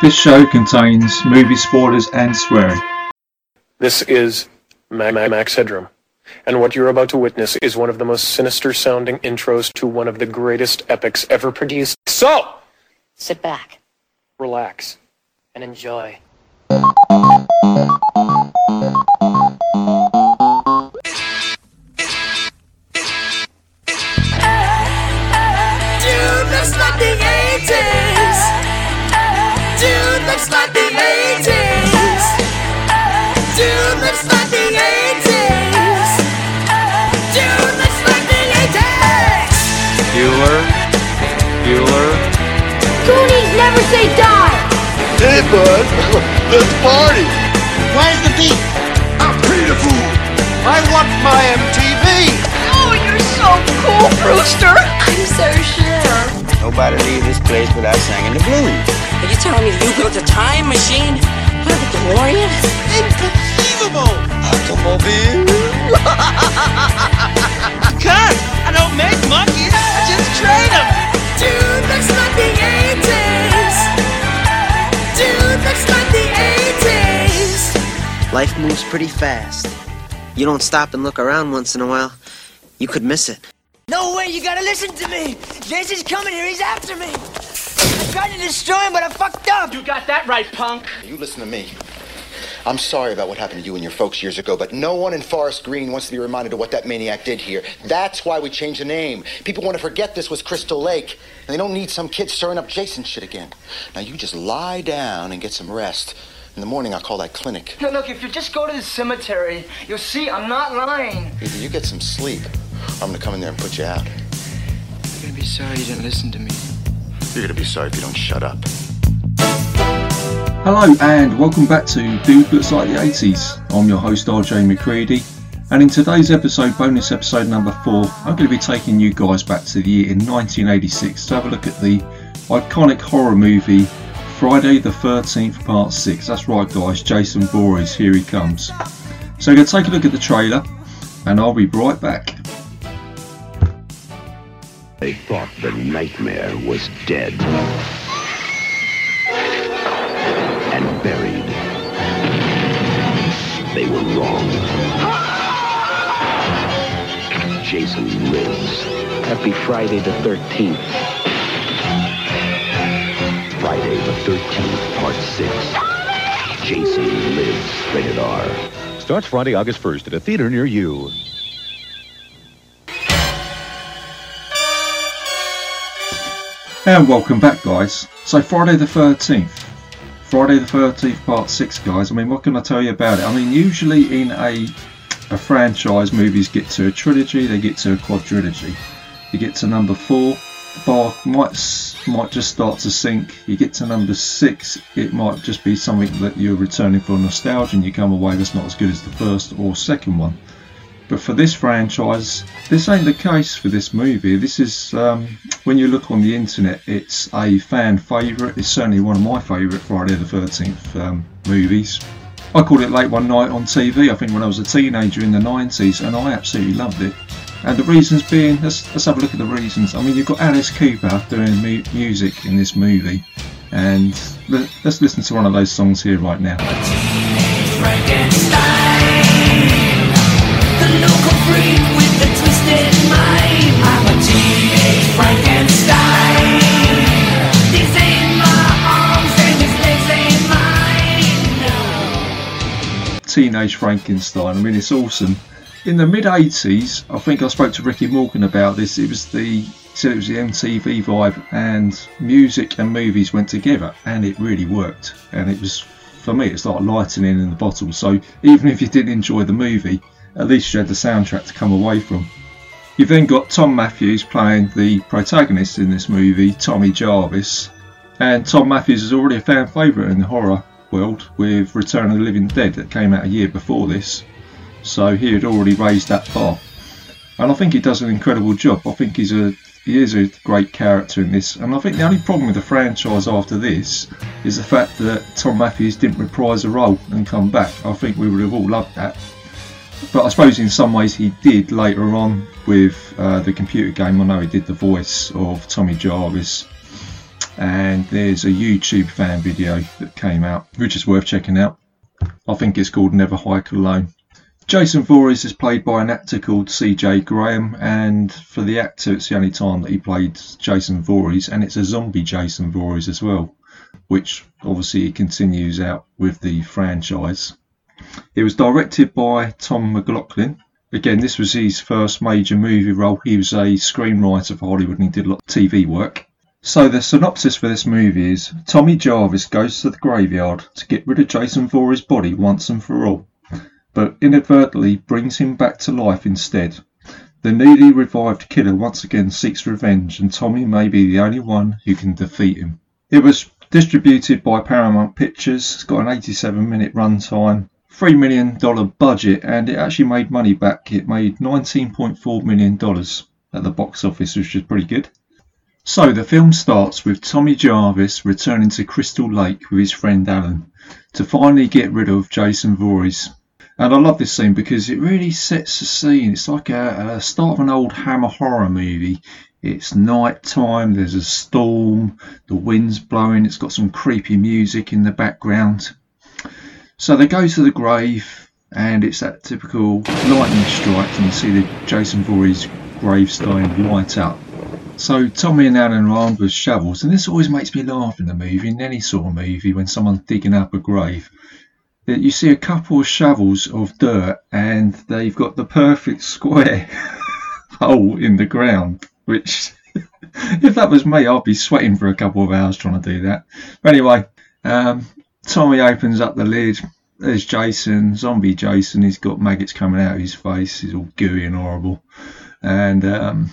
This show contains movie spoilers and swearing. This is Ma- Ma- Max Headroom, and what you're about to witness is one of the most sinister sounding intros to one of the greatest epics ever produced. So, Sit back relax. and enjoy. Bueller, Bueller, Goonies never say die! Hey, bud, let's party. Where's the beat? I'm Peter Fool. I want my MTV. Oh, you're so cool, Brewster. I'm so sure. Nobody leave this place without singing the blues. Are you telling me you built a time machine for the DeLorean? Inconceivable. Automobile. Cut! I don't make monkeys. I just train them. Dude looks like the 80s. Dude looks like the 80s. Life moves pretty fast. You don't stop and look around once in a while, you could miss it. No way, you gotta listen to me. Jason's coming here, he's after me. I tried to destroy him, but I fucked up. You got that right, punk. You listen to me. I'm sorry about what happened to you and your folks years ago, but no one in Forest Green wants to be reminded of what that maniac did here. That's why we changed the name. People want to forget this was Crystal Lake, and they don't need some kid stirring up Jason shit again. Now you just lie down and get some rest. In the morning, I'll call that clinic. No, look, if you just go to the cemetery, you'll see I'm not lying. Either you get some sleep, or I'm gonna come in there and put you out. You're gonna be sorry you didn't listen to me. You're gonna be sorry if you don't shut up. Hello and welcome back to Dude Looks Like the 80s. I'm your host RJ McCready and in today's episode, bonus episode number 4, I'm going to be taking you guys back to the year in 1986 to have a look at the iconic horror movie Friday the 13th Part 6. That's right guys, Jason Voorhees, here he comes. So we're going to take a look at the trailer and I'll be right back. They thought the nightmare was dead buried. They were wrong. Jason lives. Happy Friday the 13th. Friday the 13th, Part 6. Jason lives. Rated R. Starts Friday, August 1st at a theater near you. And welcome back, guys. So, Friday the 13th. Friday the 13th, part 6, guys. I mean, what can I tell you about it? I mean, usually in a, a franchise, movies get to a trilogy, they get to a quadrilogy. You get to number 4, the bar might, might just start to sink. You get to number 6, it might just be something that you're returning for nostalgia and you come away that's not as good as the first or second one. But for this franchise, this ain't the case for this movie. This is, um, when you look on the internet, it's a fan favourite. It's certainly one of my favourite Friday the 13th um, movies. I called it late one night on TV, I think when I was a teenager in the 90s, and I absolutely loved it. And the reasons being, let's, let's have a look at the reasons. I mean, you've got Alice Cooper doing mu- music in this movie, and let, let's listen to one of those songs here right now. Teenage Frankenstein. I mean, it's awesome. In the mid 80s, I think I spoke to Ricky Morgan about this. It was the said it was the MTV vibe, and music and movies went together, and it really worked. And it was for me, it's like lightning in the bottle. So even if you didn't enjoy the movie, at least you had the soundtrack to come away from. You've then got Thom Mathews playing the protagonist in this movie, Tommy Jarvis. And Thom Mathews is already a fan favourite in the horror world with Return of the Living Dead that came out a year before this. So he had already raised that bar. And I think he does an incredible job. I think he's a he is a great character in this. And I think the only problem with the franchise after this is the fact that Thom Mathews didn't reprise a role and come back. I think we would have all loved that. But I suppose in some ways he did later on with uh, the computer game. I know he did the voice of Tommy Jarvis. and there's a YouTube fan video that came out, which is worth checking out. I think it's called Never Hike Alone. Jason Voorhees is played by an actor called CJ Graham, and for the actor, it's the only time that he played Jason Voorhees, and it's a zombie Jason Voorhees as well, which obviously continues out with the franchise. It was directed by Tom McLoughlin. Again, this was his first major movie role. He was a screenwriter for Hollywood and he did a lot of TV work. So the synopsis for this movie is Tommy Jarvis goes to the graveyard to get rid of Jason Voorhees' body once and for all, but inadvertently brings him back to life instead. The newly revived killer once again seeks revenge and Tommy may be the only one who can defeat him. It was distributed by Paramount Pictures, it's got an 87 minute runtime, $3 million budget and it actually made money back. It made $19.4 million at the box office, which is pretty good. So the film starts with Tommy Jarvis returning to Crystal Lake with his friend Alan to finally get rid of Jason Voorhees. And I love this scene because it really sets the scene. It's like a, a start of an old Hammer horror movie. It's night time, there's a storm, the wind's blowing, it's got some creepy music in the background. So they go to the grave and it's that typical lightning strike and you see the Jason Voorhees gravestone light up so Tommy and Alan are armed with shovels, and this always makes me laugh in the movie, in any sort of movie, when someone's digging up a grave. That you see a couple of shovels of dirt, and they've got the perfect square hole in the ground. Which, if that was me, I'd be sweating for a couple of hours trying to do that. But anyway, um, Tommy opens up the lid. There's Jason, zombie Jason. He's got maggots coming out of his face. He's all gooey and horrible, and um,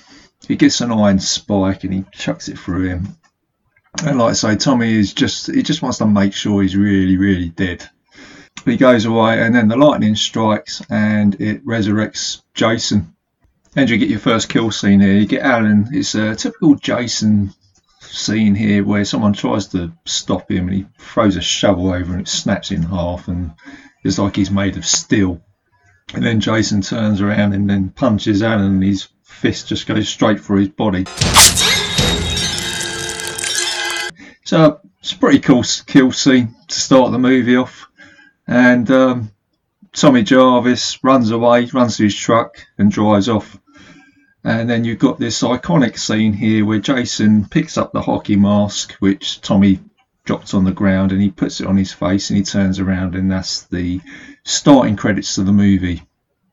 he gets an iron spike and he chucks it through him. And like I say, Tommy is just he just wants to make sure he's really, really dead. He goes away and then the lightning strikes and it resurrects Jason. And you get your first kill scene here. You get Alan. It's a typical Jason scene here where someone tries to stop him and he throws a shovel over and it snaps in half and it's like he's made of steel. And then Jason turns around and then punches Alan and his fist just goes straight for his body. So it's a pretty cool kill scene to start the movie off. And um, Tommy Jarvis runs away, runs to his truck and drives off. And then you've got this iconic scene here where Jason picks up the hockey mask, which Tommy dropped on the ground, and he puts it on his face and he turns around, and that's the starting credits to the movie.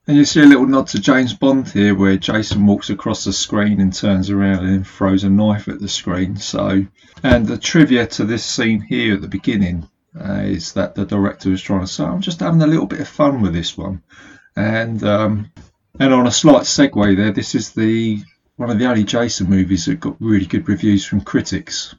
And you see a little nod to James Bond here where Jason walks across the screen and turns around and throws a knife at the screen. So, and the trivia to this scene here at the beginning uh, is that the director was trying to say, I'm just having a little bit of fun with this one. And, um, and on a slight segue there, this is the one of the only Jason movies that got really good reviews from critics.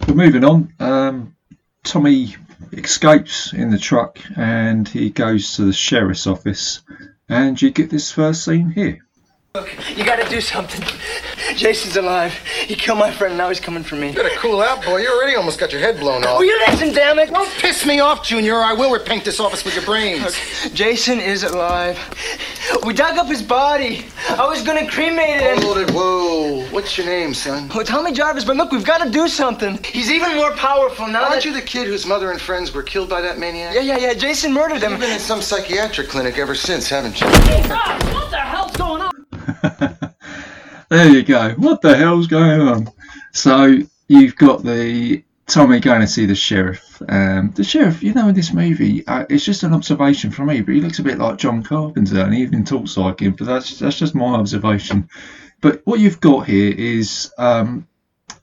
But moving on, um, Tommy escapes in the truck and he goes to the sheriff's office and you get this first scene here. Look, you gotta do something. Jason's alive. He killed my friend, and now he's coming for me. You gotta cool out, boy. You already almost got your head blown off. Will you listen, damn it? Don't piss me off, Junior, or I will repaint this office with your brains. Look, Jason is alive. We dug up his body. I was gonna cremate him. Hold it, oh, whoa. What's your name, son? Oh, well, Tommy Jarvis, but look, we've gotta do something. He's even more powerful now. Aren't that... you the kid whose mother and friends were killed by that maniac? Yeah, yeah, yeah. Jason murdered him. You've been in some psychiatric clinic ever since, haven't you? What the hell's going on? there you go. What the hell's going on? So you've got the Tommy going to see the sheriff. Um, the sheriff, you know, in this movie, uh, it's just an observation from me, but he looks a bit like John Carpenter, and he even talks like him. But that's that's just my observation. But what you've got here is um,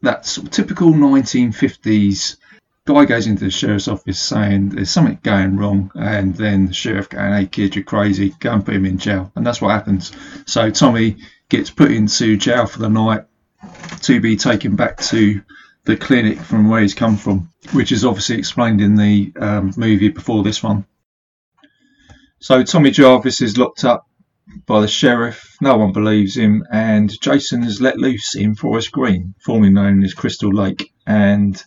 that sort of typical 1950s guy goes into the sheriff's office saying there's something going wrong, and then the sheriff going, "Hey kid, you're crazy. Go and put him in jail." And that's what happens. So Tommy gets put into jail for the night to be taken back to the clinic from where he's come from, which is obviously explained in the um, movie before this one. So Tommy Jarvis is locked up by the sheriff. No one believes him, and Jason is let loose in Forest Green, formerly known as Crystal Lake. And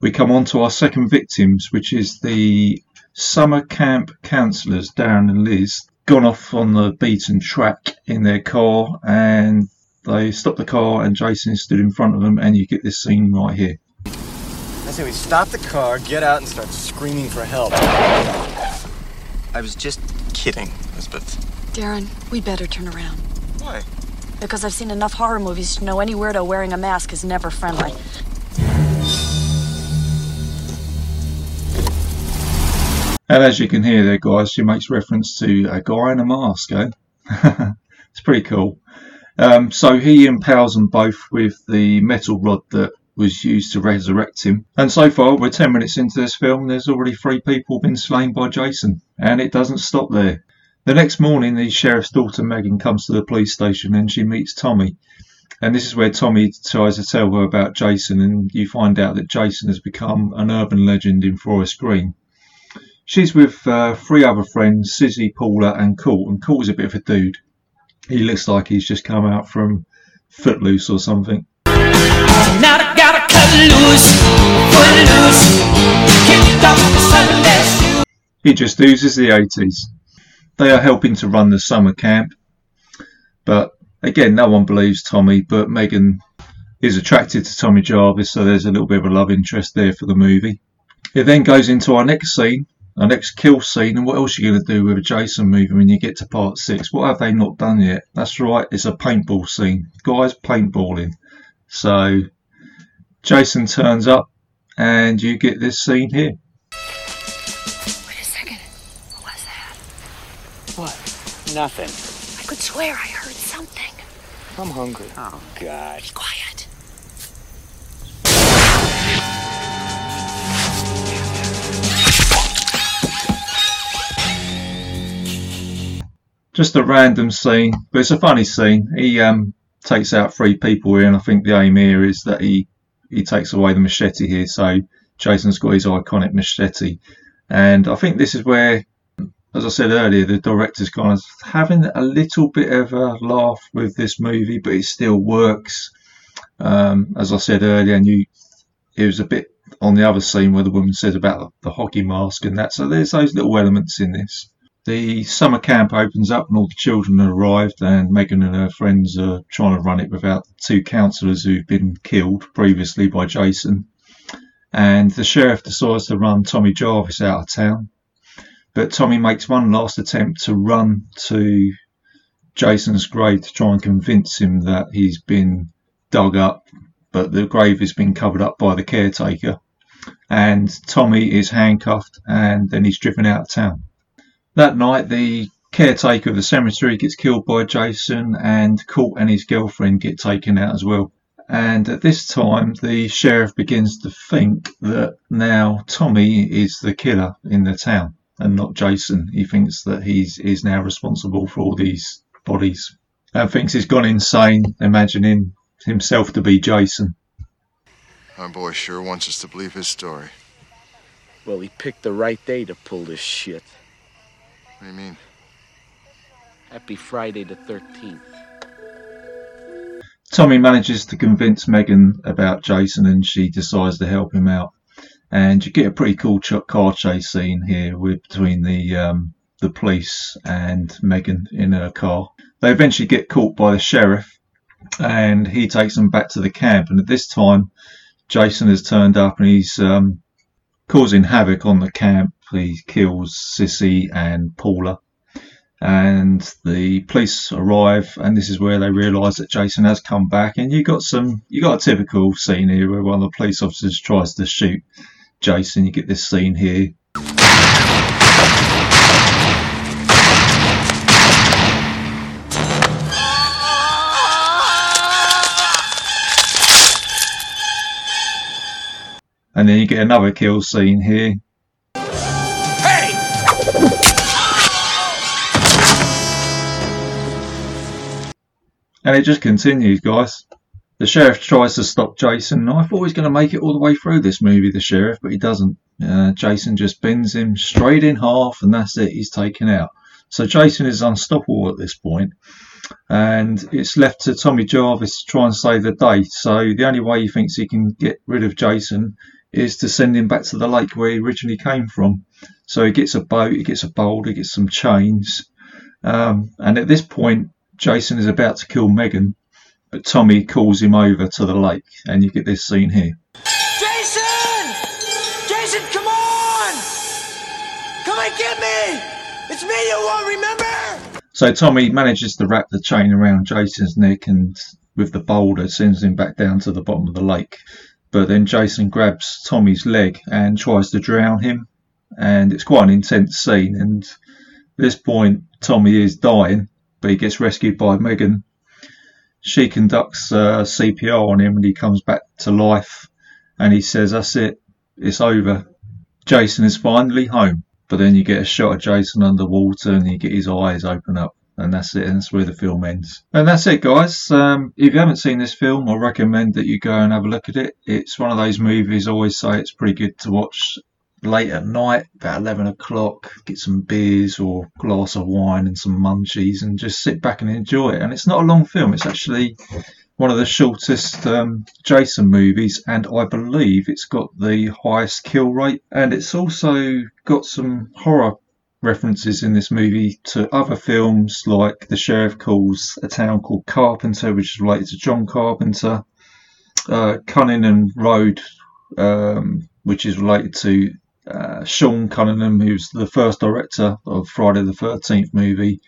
we come on to our second victims, which is the summer camp counsellors, Darren and Liz, gone off on the beaten track in their car, and they stop the car, and Jason stood in front of them, and you get this scene right here. I say we stop the car, get out, and start screaming for help. I was just kidding, Elizabeth. Darren, we better turn around. Why? Because I've seen enough horror movies to know any weirdo wearing a mask is never friendly. And as you can hear there, guys, she makes reference to a guy in a mask, eh? it's pretty cool. Um, so he empowers them both with the metal rod that was used to resurrect him. And so far, we're 10 minutes into this film, there's already three people been slain by Jason. And it doesn't stop there. The next morning, the sheriff's daughter Megan comes to the police station and she meets Tommy. And this is where Tommy tries to tell her about Jason, and you find out that Jason has become an urban legend in Forest Green. She's with uh, three other friends, Sissy, Paula, and Colt. And Colt is a bit of a dude. He looks like he's just come out from Footloose or something. Now I gotta cut loose, foot loose, kicked off the Sunday. He just oozes the 80s. They are helping to run the summer camp. But again, no one believes Tommy, but Megan is attracted to Tommy Jarvis, so there's a little bit of a love interest there for the movie. It then goes into our next scene, our next kill scene, and what else are you going to do with a Jason movie when you get to part six? What have they not done yet? That's right, it's a paintball scene. Guys paintballing. So Jason turns up, and you get this scene here. Wait a second. What was that? What? Nothing. I could swear I heard something. I'm hungry. Oh, God. Be quiet. Just a random scene, but it's a funny scene. He um, takes out three people here, and I think the aim here is that he he takes away the machete here. So Jason's got his iconic machete, and I think this is where, as I said earlier, the director's kind of having a little bit of a laugh with this movie, but it still works. Um, as I said earlier, and you, it was a bit on the other scene where the woman says about the hockey mask and that. So there's those little elements in this. The summer camp opens up and all the children have arrived, and Megan and her friends are trying to run it without the two counsellors who've been killed previously by Jason. And the sheriff decides to run Tommy Jarvis out of town. But Tommy makes one last attempt to run to Jason's grave to try and convince him that he's been dug up, but the grave has been covered up by the caretaker. And Tommy is handcuffed and then he's driven out of town. That night, the caretaker of the cemetery gets killed by Jason, and Colt and his girlfriend get taken out as well. And at this time, the sheriff begins to think that now Tommy is the killer in the town and not Jason. He thinks that he's is now responsible for all these bodies and thinks he's gone insane, imagining himself to be Jason. Our boy sure wants us to believe his story. Well, he picked the right day to pull this shit. What do you mean? Happy Friday the 13th. Tommy manages to convince Megan about Jason and she decides to help him out. And you get a pretty cool ch- car chase scene here with between the um, the police and Megan in her car. They eventually get caught by the sheriff and he takes them back to the camp. And at this time, Jason has turned up and he's um, causing havoc on the camp. He kills Sissy and Paula. And the police arrive and this is where they realise that Jason has come back. And you got some you got a typical scene here where one of the police officers tries to shoot Jason. You get this scene here. And then you get another kill scene here And it just continues, guys. The sheriff tries to stop Jason. I thought he was going to make it all the way through this movie, the sheriff, but he doesn't. Uh, Jason just bends him straight in half, and that's it. He's taken out. So Jason is unstoppable at this point, and it's left to Tommy Jarvis to try and save the day. So the only way he thinks he can get rid of Jason is to send him back to the lake where he originally came from. So he gets a boat, he gets a boulder, he gets some chains, um, and at this point, Jason is about to kill Megan, but Tommy calls him over to the lake, and you get this scene here. Jason! Jason, come on! Come and get me! It's me you won't remember! So Tommy manages to wrap the chain around Jason's neck and with the boulder sends him back down to the bottom of the lake. But then Jason grabs Tommy's leg and tries to drown him. And it's quite an intense scene. And at this point, Tommy is dying, but he gets rescued by Megan. She conducts uh, CPR on him and he comes back to life. And he says, That's it, it's over. Jason is finally home. But then you get a shot of Jason underwater and you get his eyes open up. And that's it, and that's where the film ends. And that's it, guys. Um, if you haven't seen this film, I recommend that you go and have a look at it. It's one of those movies, I always say it's pretty good to watch late at night, about 11 o'clock, get some beers or glass of wine and some munchies and just sit back and enjoy it. And it's not a long film, it's actually one of the shortest um, Jason movies, and I believe it's got the highest kill rate. And it's also got some horror references in this movie to other films like The Sheriff Calls a Town Called Carpenter, which is related to John Carpenter, uh, Cunningham Road, um, which is related to uh, Sean Cunningham, who's the first director of Friday the 13th movie.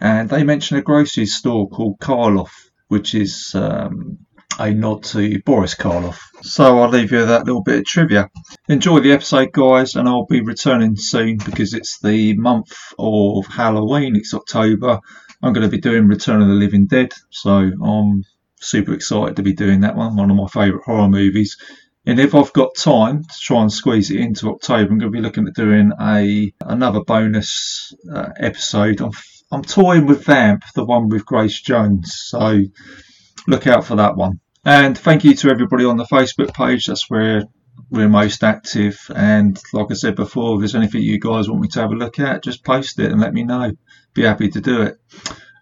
And they mention a grocery store called Karloff, which is um, a nod to Boris Karloff. So I'll leave you with that little bit of trivia. Enjoy the episode, guys, and I'll be returning soon because it's the month of Halloween. It's October. I'm going to be doing Return of the Living Dead, so I'm super excited to be doing that one. One of my favourite horror movies. And if I've got time to try and squeeze it into October, I'm going to be looking at doing a another bonus uh, episode. I'm I'm toying with Vamp, the one with Grace Jones. So look out for that one. And thank you to everybody on the Facebook page. That's where we're most active. And like I said before, if there's anything you guys want me to have a look at, just post it and let me know. Be happy to do it.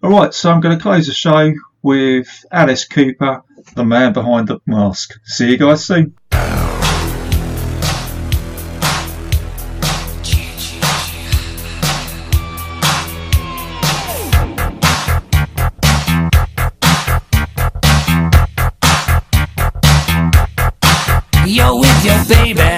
All right, so I'm going to close the show with Alice Cooper, the man behind the mask. See you guys soon. Baby,